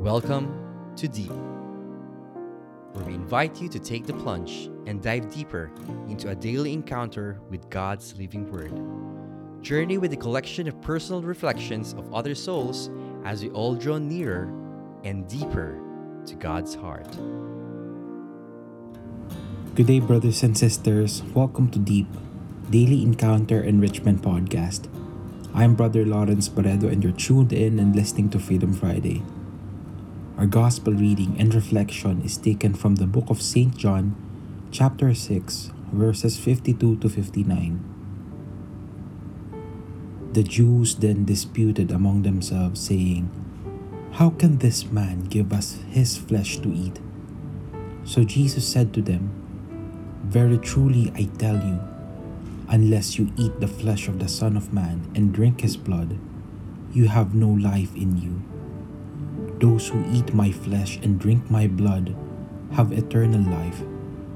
Welcome to Deep, where we invite you to take the plunge and dive deeper into a daily encounter with God's living Word. Journey with a collection of personal reflections of other souls as we all draw nearer and deeper to God's heart. Good day, brothers and sisters. Welcome to Deep, Daily Encounter Enrichment Podcast. I'm Brother Lawrence Barredo, and you're tuned in and listening to Freedom Friday. Our gospel reading and reflection is taken from the book of St. John, chapter 6, verses 52 to 59. The Jews then disputed among themselves, saying, How can this man give us his flesh to eat? So Jesus said to them, Very truly I tell you, unless you eat the flesh of the Son of Man and drink his blood, you have no life in you. Those who eat my flesh and drink my blood have eternal life,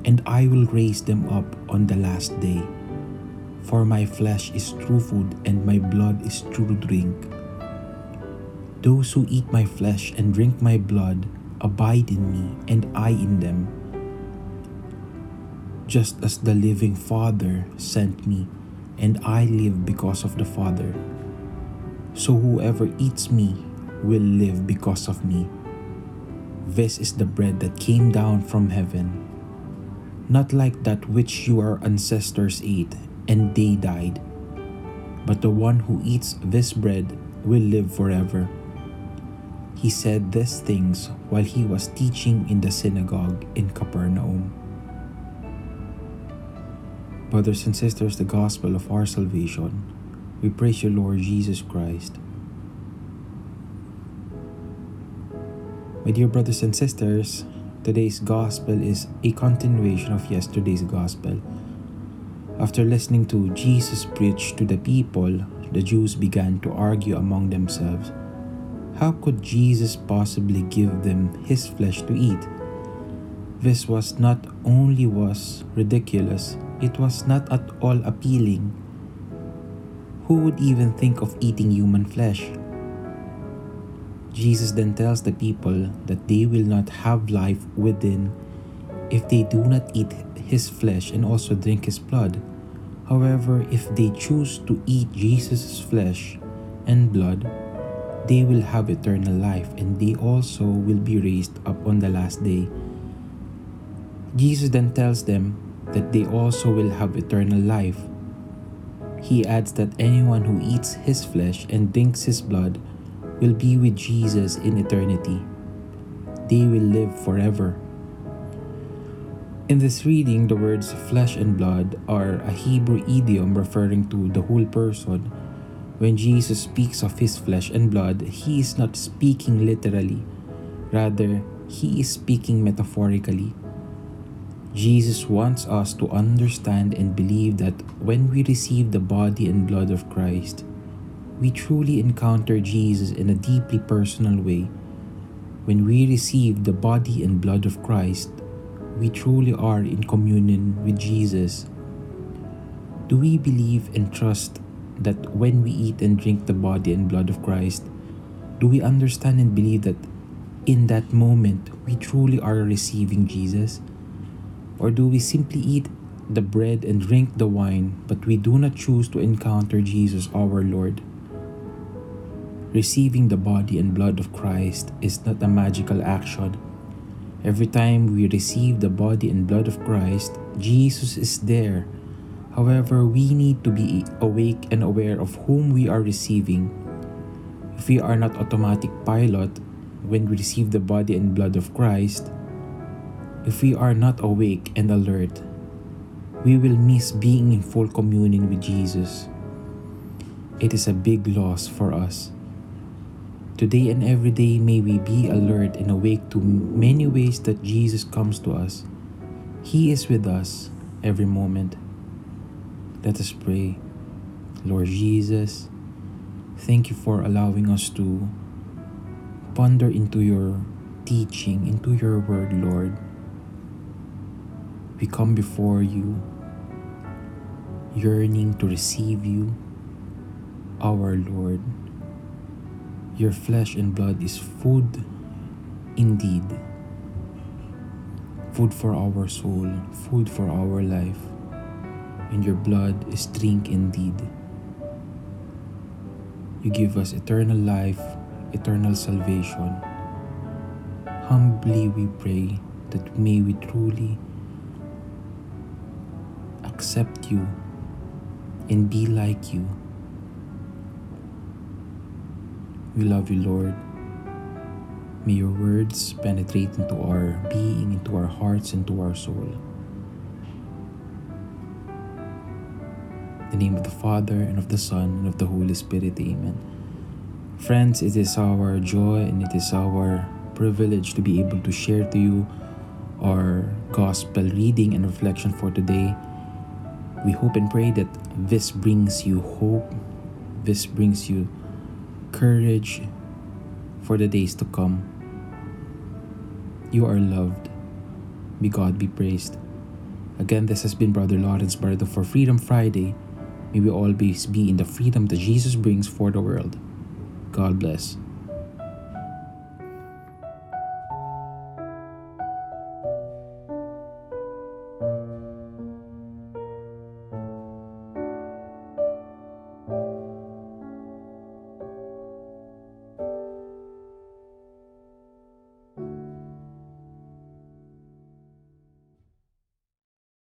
and I will raise them up on the last day. For my flesh is true food, and my blood is true drink. Those who eat my flesh and drink my blood abide in me, and I in them. Just as the living Father sent me, and I live because of the Father. So whoever eats me will live because of me. This is the bread that came down from heaven, not like that which your ancestors ate and they died, but the one who eats this bread will live forever. He said these things while he was teaching in the synagogue in Capernaum. Brothers and sisters, the gospel of our salvation, we praise you, Lord Jesus Christ. My dear brothers and sisters, today's gospel is a continuation of yesterday's gospel. After listening to Jesus preach to the people, the Jews began to argue among themselves. How could Jesus possibly give them his flesh to eat? This was not only was ridiculous, it was not at all appealing. Who would even think of eating human flesh? Jesus then tells the people that they will not have life within if they do not eat his flesh and also drink his blood. However, if they choose to eat Jesus' flesh and blood, they will have eternal life and they also will be raised up on the last day. Jesus then tells them that they also will have eternal life. He adds that anyone who eats his flesh and drinks his blood will be with Jesus in eternity. They will live forever. In this reading, the words flesh and blood are a Hebrew idiom referring to the whole person. When Jesus speaks of his flesh and blood, he is not speaking literally, rather, he is speaking metaphorically. Jesus wants us to understand and believe that when we receive the body and blood of Christ, we truly encounter Jesus in a deeply personal way. When we receive the body and blood of Christ, we truly are in communion with Jesus. Do we believe and trust that when we eat and drink the body and blood of Christ, do we understand and believe that in that moment we truly are receiving Jesus? Or do we simply eat the bread and drink the wine, but we do not choose to encounter Jesus our Lord? Receiving the body and blood of Christ is not a magical action. Every time we receive the body and blood of Christ, Jesus is there. However, we need to be awake and aware of whom we are receiving. If we are not automatic pilot when we receive the body and blood of Christ, if we are not awake and alert, we will miss being in full communion with Jesus. It is a big loss for us. Today and every day, may we be alert and awake to many ways that Jesus comes to us. He is with us every moment. Let us pray. Lord Jesus, thank you for allowing us to ponder into your teaching, into your word, Lord. We come before you, yearning to receive you, our Lord. Your flesh and blood is food indeed. Food for our soul, food for our life, and your blood is drink indeed. You give us eternal life, eternal salvation. Humbly we pray that may we truly accept you and be like you. We love you, Lord. May your words penetrate into our being, into our hearts, into our soul. In the name of the Father, and of the Son, and of the Holy Spirit. Amen. Friends, it is our joy and it is our privilege to be able to share to you our gospel reading and reflection for today. We hope and pray that this brings you hope, this brings you courage for the days to come. You are loved. May God be praised. Again, this has been Brother Lawrence Barredo for Freedom Friday. May we always be in the freedom that Jesus brings for the world. God bless.